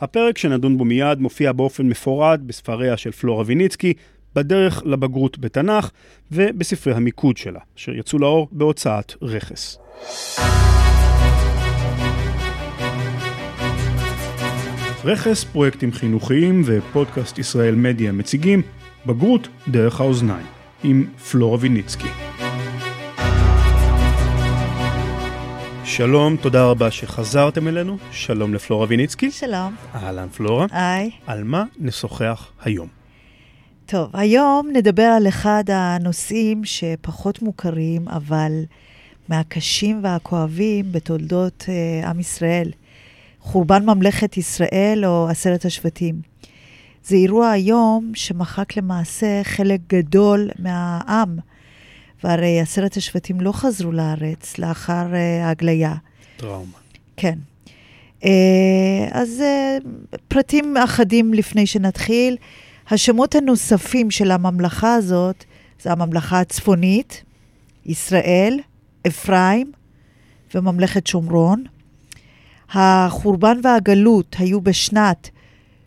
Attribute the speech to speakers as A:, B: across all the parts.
A: הפרק שנדון בו מיד מופיע באופן מפורט בספריה של פלורה ויניצקי, בדרך לבגרות בתנ"ך ובספרי המיקוד שלה, אשר יצאו לאור בהוצאת רכס. רכס, פרויקטים חינוכיים ופודקאסט ישראל מדיה מציגים בגרות דרך האוזניים, עם פלורה ויניצקי. שלום, תודה רבה שחזרתם אלינו. שלום לפלורה ויניצקי.
B: שלום.
A: אהלן פלורה.
B: היי.
A: על מה נשוחח היום?
B: טוב, היום נדבר על אחד הנושאים שפחות מוכרים, אבל מהקשים והכואבים בתולדות uh, עם ישראל. חורבן ממלכת ישראל או עשרת השבטים. זה אירוע היום שמחק למעשה חלק גדול מהעם. והרי עשרת השבטים לא חזרו לארץ לאחר uh, ההגליה.
A: טראומה.
B: כן. Uh, אז uh, פרטים אחדים לפני שנתחיל. השמות הנוספים של הממלכה הזאת זה הממלכה הצפונית, ישראל, אפרים וממלכת שומרון. החורבן והגלות היו בשנת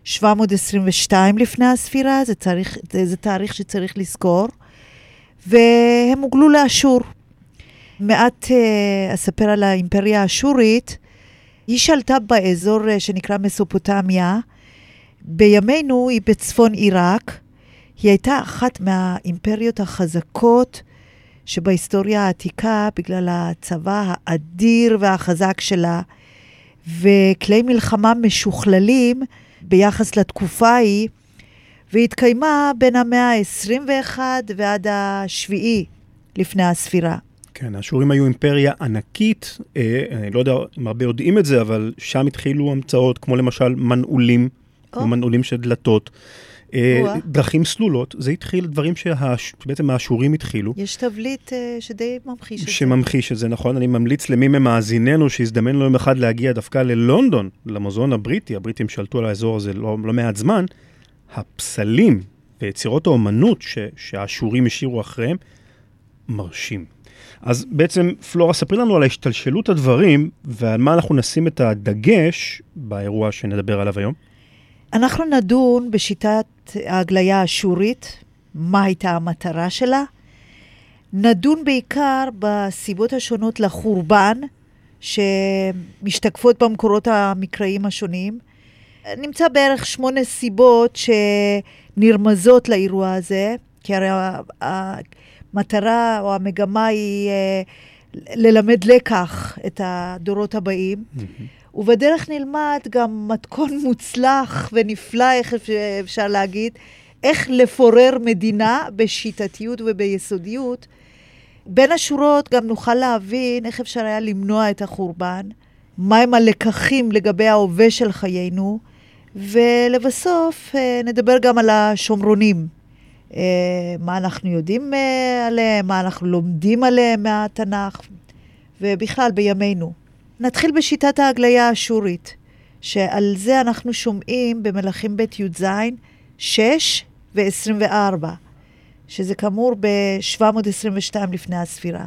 B: 722 לפני הספירה, זה, צריך, זה, זה תאריך שצריך לזכור. והם הוגלו לאשור. מעט uh, אספר על האימפריה האשורית. היא שלטה באזור uh, שנקרא מסופוטמיה. בימינו היא בצפון עיראק. היא הייתה אחת מהאימפריות החזקות שבהיסטוריה העתיקה, בגלל הצבא האדיר והחזק שלה, וכלי מלחמה משוכללים ביחס לתקופה ההיא. והתקיימה בין המאה ה-21 ועד השביעי לפני הספירה.
A: כן, האשורים היו אימפריה ענקית, אה, אני לא יודע אם הרבה יודעים את זה, אבל שם התחילו המצאות כמו למשל מנעולים, או מנעולים של דלתות. אה, דרכים סלולות, זה התחיל דברים שבעצם האשורים התחילו.
B: יש תבליט אה, שדי ממחיש את זה.
A: שממחיש את זה, נכון. אני ממליץ למי ממאזיננו שיזדמן לו יום אחד להגיע דווקא ללונדון, למוזיאון הבריטי, הבריטים שלטו על האזור הזה לא, לא מעט זמן. הפסלים ויצירות האומנות ש, שהאשורים השאירו אחריהם, מרשים. אז בעצם, פלורה, ספרי לנו על השתלשלות הדברים ועל מה אנחנו נשים את הדגש באירוע שנדבר עליו היום.
B: אנחנו נדון בשיטת ההגליה האשורית, מה הייתה המטרה שלה. נדון בעיקר בסיבות השונות לחורבן, שמשתקפות במקורות המקראיים השונים. נמצא בערך שמונה סיבות שנרמזות לאירוע הזה, כי הרי המטרה או המגמה היא אה, ללמד לקח את הדורות הבאים. Mm-hmm. ובדרך נלמד גם מתכון מוצלח ונפלא, איך אפשר להגיד, איך לפורר מדינה בשיטתיות וביסודיות. בין השורות גם נוכל להבין איך אפשר היה למנוע את החורבן, מהם הלקחים לגבי ההווה של חיינו, ולבסוף אה, נדבר גם על השומרונים. אה, מה אנחנו יודעים אה, עליהם, מה אנחנו לומדים עליהם מהתנ"ך, ובכלל בימינו. נתחיל בשיטת ההגליה האשורית, שעל זה אנחנו שומעים במלכים ב' י"ז 6 ו-24, שזה כאמור ב-722 לפני הספירה.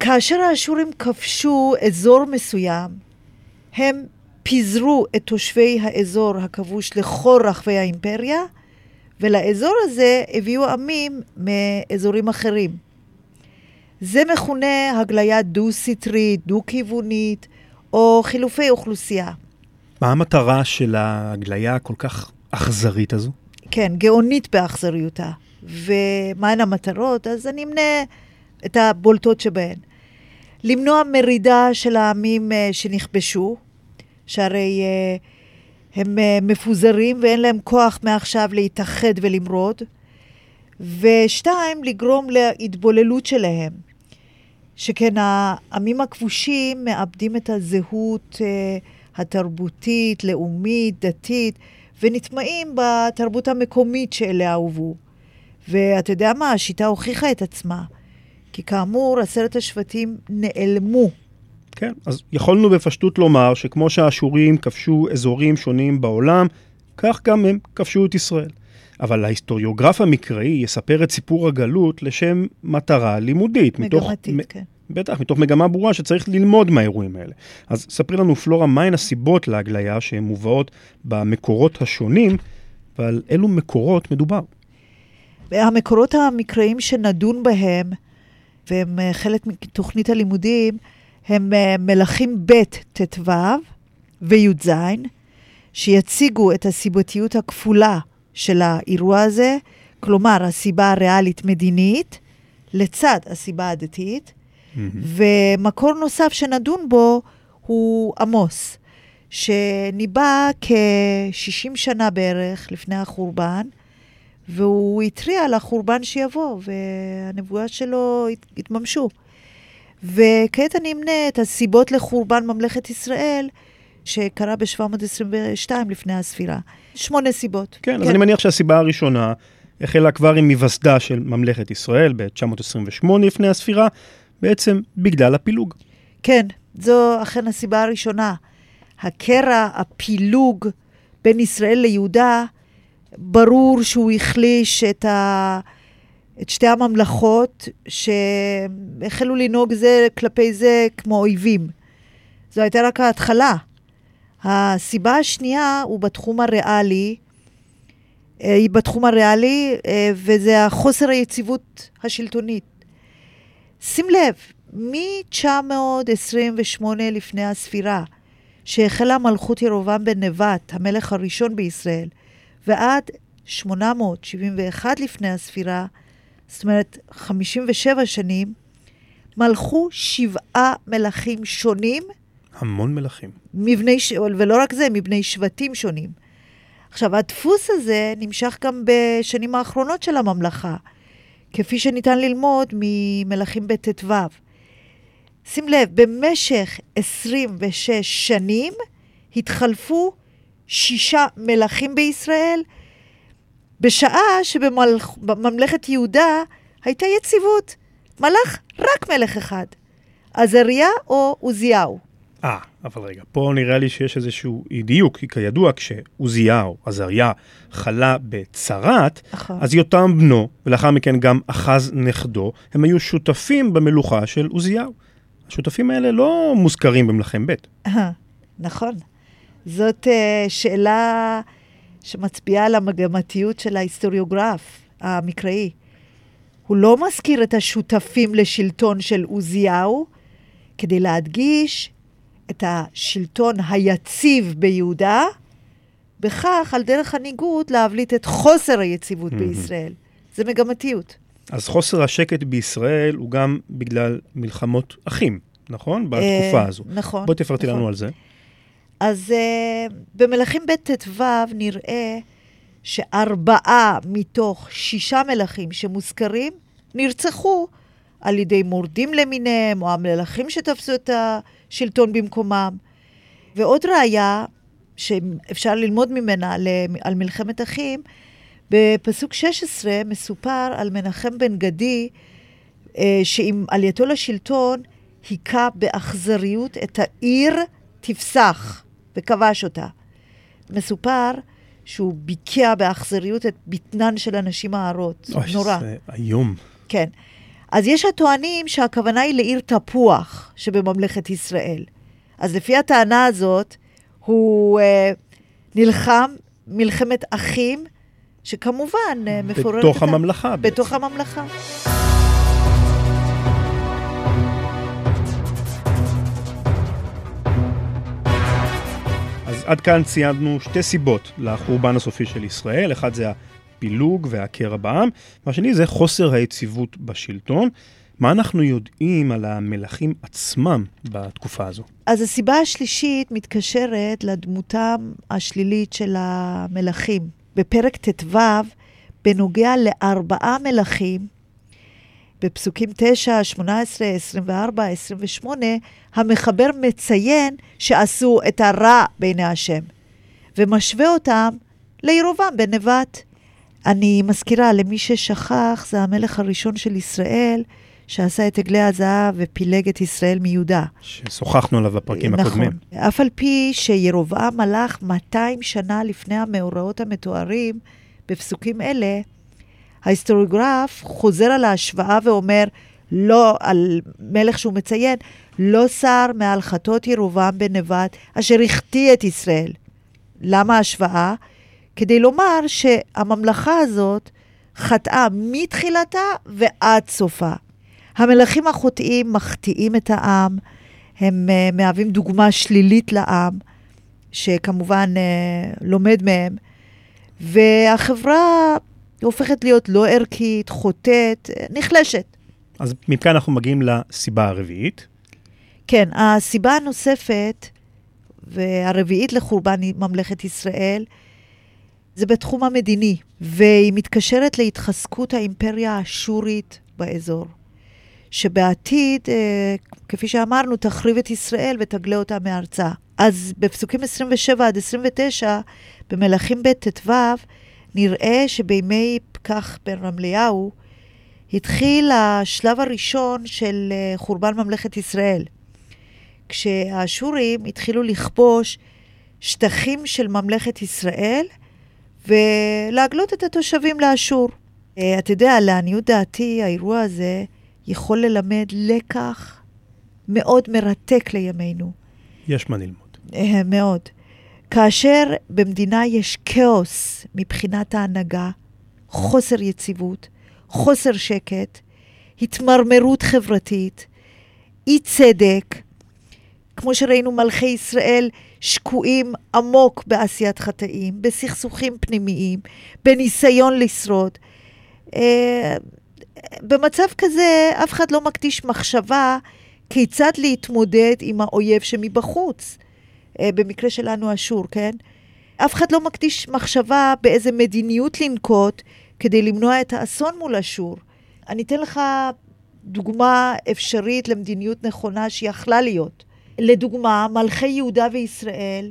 B: כאשר האשורים כבשו אזור מסוים, הם פיזרו את תושבי האזור הכבוש לכל רחבי האימפריה, ולאזור הזה הביאו עמים מאזורים אחרים. זה מכונה הגליה דו-סטרית, דו-כיוונית, או חילופי אוכלוסייה.
A: מה המטרה של ההגליה הכל כך אכזרית הזו?
B: כן, גאונית באכזריותה. ומהן המטרות? אז אני אמנה את הבולטות שבהן. למנוע מרידה של העמים אה, שנכבשו, שהרי uh, הם uh, מפוזרים ואין להם כוח מעכשיו להתאחד ולמרוד. ושתיים, לגרום להתבוללות שלהם. שכן העמים הכבושים מאבדים את הזהות uh, התרבותית, לאומית, דתית, ונטמעים בתרבות המקומית שאליה הובאו. ואתה יודע מה? השיטה הוכיחה את עצמה. כי כאמור, עשרת השבטים נעלמו
A: כן, אז יכולנו בפשטות לומר שכמו שהאשורים כבשו אזורים שונים בעולם, כך גם הם כבשו את ישראל. אבל ההיסטוריוגרף המקראי יספר את סיפור הגלות לשם מטרה לימודית.
B: מגמתית, מתוך, כן.
A: בטח, מתוך מגמה ברורה שצריך ללמוד מהאירועים האלה. אז ספרי לנו, פלורה, מהן הסיבות להגליה שהן מובאות במקורות השונים, ועל אילו מקורות מדובר?
B: המקורות המקראיים שנדון בהם, והם אה, חלק מתוכנית הלימודים, הם אה, מלכים ב' ט"ו וי"ז, שיציגו את הסיבתיות הכפולה של האירוע הזה, כלומר, הסיבה הריאלית-מדינית, לצד הסיבה הדתית, mm-hmm. ומקור נוסף שנדון בו הוא עמוס, שניבא כ-60 שנה בערך לפני החורבן, והוא התריע על החורבן שיבוא, והנבואה שלו הת, התממשו. וכעת אני אמנה את הסיבות לחורבן ממלכת ישראל, שקרה ב-722 לפני הספירה. שמונה סיבות.
A: כן, כן, אז אני מניח שהסיבה הראשונה החלה כבר עם היווסדה של ממלכת ישראל ב-928 לפני הספירה, בעצם בגלל הפילוג.
B: כן, זו אכן הסיבה הראשונה. הקרע, הפילוג בין ישראל ליהודה, ברור שהוא החליש את, ה... את שתי הממלכות שהחלו לנהוג זה כלפי זה כמו אויבים. זו הייתה רק ההתחלה. הסיבה השנייה הוא בתחום הריאלי, אה, היא בתחום הריאלי, אה, וזה החוסר היציבות השלטונית. שים לב, מ-928 לפני הספירה, שהחלה מלכות ירובעם בן נבט, המלך הראשון בישראל, ועד 871 לפני הספירה, זאת אומרת 57 שנים, מלכו שבעה מלכים שונים.
A: המון מלכים.
B: מבני, ולא רק זה, מבני שבטים שונים. עכשיו, הדפוס הזה נמשך גם בשנים האחרונות של הממלכה, כפי שניתן ללמוד ממלכים בט"ו. שים לב, במשך 26 שנים התחלפו שישה מלכים בישראל, בשעה שבממלכת יהודה הייתה יציבות. מלך רק מלך אחד, עזריה או עוזיהו.
A: אה, אבל רגע, פה נראה לי שיש איזשהו אי דיוק, כי כידוע, כשעוזיהו, עזריה, חלה בצרת,
B: נכון.
A: אז יותם בנו, ולאחר מכן גם אחז נכדו, הם היו שותפים במלוכה של עוזיהו. השותפים האלה לא מוזכרים במלחם ב'.
B: נכון. זאת uh, שאלה שמצביעה על המגמתיות של ההיסטוריוגרף המקראי. הוא לא מזכיר את השותפים לשלטון של עוזיהו, כדי להדגיש את השלטון היציב ביהודה, בכך, על דרך הניגוד, להבליט את חוסר היציבות בישראל. זה מגמתיות.
A: אז חוסר השקט בישראל הוא גם בגלל מלחמות אחים, נכון? בתקופה אה, הזו.
B: נכון.
A: בואי תפרטי
B: נכון.
A: לנו על זה.
B: אז uh, במלכים ב' ט"ו נראה שארבעה מתוך שישה מלכים שמוזכרים נרצחו על ידי מורדים למיניהם, או המלכים שתפסו את השלטון במקומם. ועוד ראיה שאפשר ללמוד ממנה על מלחמת אחים, בפסוק 16 מסופר על מנחם בן גדי, אה, שעם עלייתו לשלטון היכה באכזריות את העיר תפסח, וכבש אותה. מסופר שהוא ביקע באכזריות את בטנן של הנשים ההרות. נורא.
A: זה איום.
B: כן. אז יש הטוענים שהכוונה היא לעיר תפוח שבממלכת ישראל. אז לפי הטענה הזאת, הוא אה, נלחם מלחמת אחים, שכמובן אה, מפוררת...
A: בתוך הממלכה.
B: בתוך. הממלכה.
A: עד כאן ציינו שתי סיבות לחורבן הסופי של ישראל. אחד זה הפילוג והקרע בעם, והשני זה חוסר היציבות בשלטון. מה אנחנו יודעים על המלכים עצמם בתקופה הזו?
B: אז הסיבה השלישית מתקשרת לדמותם השלילית של המלכים. בפרק ט"ו, בנוגע לארבעה מלכים, בפסוקים 9, 18, 24, 28, המחבר מציין שעשו את הרע בעיני השם, ומשווה אותם לירובעם בן נבט. אני מזכירה, למי ששכח, זה המלך הראשון של ישראל, שעשה את עגלי הזהב ופילג את ישראל מיהודה.
A: ששוחחנו עליו בפרקים
B: נכון.
A: הקודמים.
B: אף על פי שירובעם מלך 200 שנה לפני המאורעות המתוארים בפסוקים אלה, ההיסטוריוגרף חוזר על ההשוואה ואומר, לא, על מלך שהוא מציין, לא שר מעל חטות ירובעם בן נבט, אשר החטיא את ישראל. למה השוואה? כדי לומר שהממלכה הזאת חטאה מתחילתה ועד סופה. המלכים החוטאים מחטיאים את העם, הם uh, מהווים דוגמה שלילית לעם, שכמובן uh, לומד מהם, והחברה הופכת להיות לא ערכית, חוטאת, נחלשת.
A: אז מכאן אנחנו מגיעים לסיבה הרביעית.
B: כן, הסיבה הנוספת והרביעית לחורבן ממלכת ישראל זה בתחום המדיני, והיא מתקשרת להתחזקות האימפריה האשורית באזור, שבעתיד, אה, כפי שאמרנו, תחריב את ישראל ותגלה אותה מארצה. אז בפסוקים 27 עד 29, במלכים ב' ט"ו, נראה שבימי פקח בן רמליהו, התחיל השלב הראשון של אה, חורבן ממלכת ישראל. כשהאשורים התחילו לכבוש שטחים של ממלכת ישראל ולהגלות את התושבים לאשור. אה, אתה יודע, לעניות דעתי, האירוע הזה יכול ללמד לקח מאוד מרתק לימינו.
A: יש מה ללמוד.
B: אה, מאוד. כאשר במדינה יש כאוס מבחינת ההנהגה, חוסר יציבות, חוסר שקט, התמרמרות חברתית, אי צדק, כמו שראינו מלכי ישראל שקועים עמוק בעשיית חטאים, בסכסוכים פנימיים, בניסיון לשרוד. אה, במצב כזה אף אחד לא מקדיש מחשבה כיצד להתמודד עם האויב שמבחוץ. אה, במקרה שלנו אשור, כן? אף אחד לא מקדיש מחשבה באיזה מדיניות לנקוט כדי למנוע את האסון מול אשור. אני אתן לך דוגמה אפשרית למדיניות נכונה שיכלה להיות. לדוגמה, מלכי יהודה וישראל,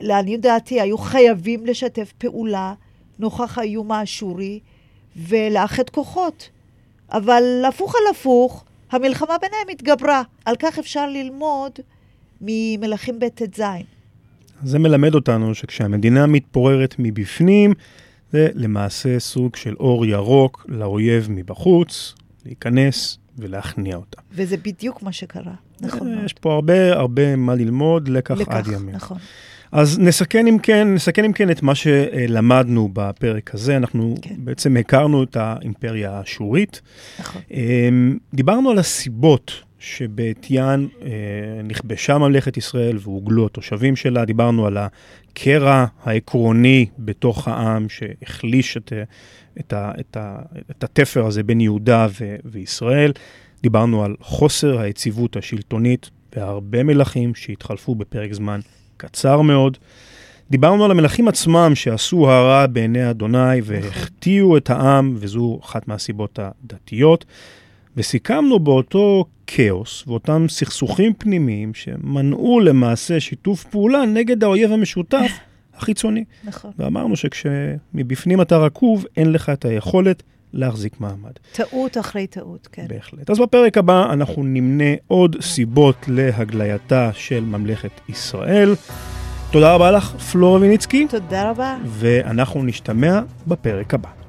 B: לעניות דעתי, היו חייבים לשתף פעולה נוכח האיום האשורי ולאחד כוחות. אבל הפוך על הפוך, המלחמה ביניהם התגברה. על כך אפשר ללמוד ממלכים ב' ט"ז.
A: זה מלמד אותנו שכשהמדינה מתפוררת מבפנים, זה למעשה סוג של אור ירוק לאויב מבחוץ, להיכנס ולהכניע אותה.
B: וזה בדיוק מה שקרה, נכון מאוד.
A: יש פה הרבה הרבה מה ללמוד, לקח, לקח עד ימים.
B: נכון.
A: אז נסכן אם כן, נסכן אם כן את מה שלמדנו בפרק הזה. אנחנו כן. בעצם הכרנו את האימפריה האשורית.
B: נכון.
A: אמ, דיברנו על הסיבות שבעטיין אה, נכבשה ממלכת ישראל והוגלו התושבים שלה. דיברנו על הקרע העקרוני בתוך העם שהחליש את, את, ה, את, ה, את התפר הזה בין יהודה ו, וישראל. דיברנו על חוסר היציבות השלטונית בהרבה מלכים שהתחלפו בפרק זמן קצר מאוד. דיברנו על המלכים עצמם שעשו הרע בעיני אדוני והחטיאו את העם, וזו אחת מהסיבות הדתיות. וסיכמנו באותו כאוס ואותם סכסוכים פנימיים שמנעו למעשה שיתוף פעולה נגד האויב המשותף החיצוני.
B: נכון.
A: ואמרנו שכשמבפנים אתה רקוב, אין לך את היכולת להחזיק מעמד.
B: טעות אחרי טעות, כן.
A: בהחלט. אז בפרק הבא אנחנו נמנה עוד סיבות להגלייתה של ממלכת ישראל. תודה רבה לך, פלורה ויניצקי.
B: תודה רבה.
A: ואנחנו נשתמע בפרק הבא.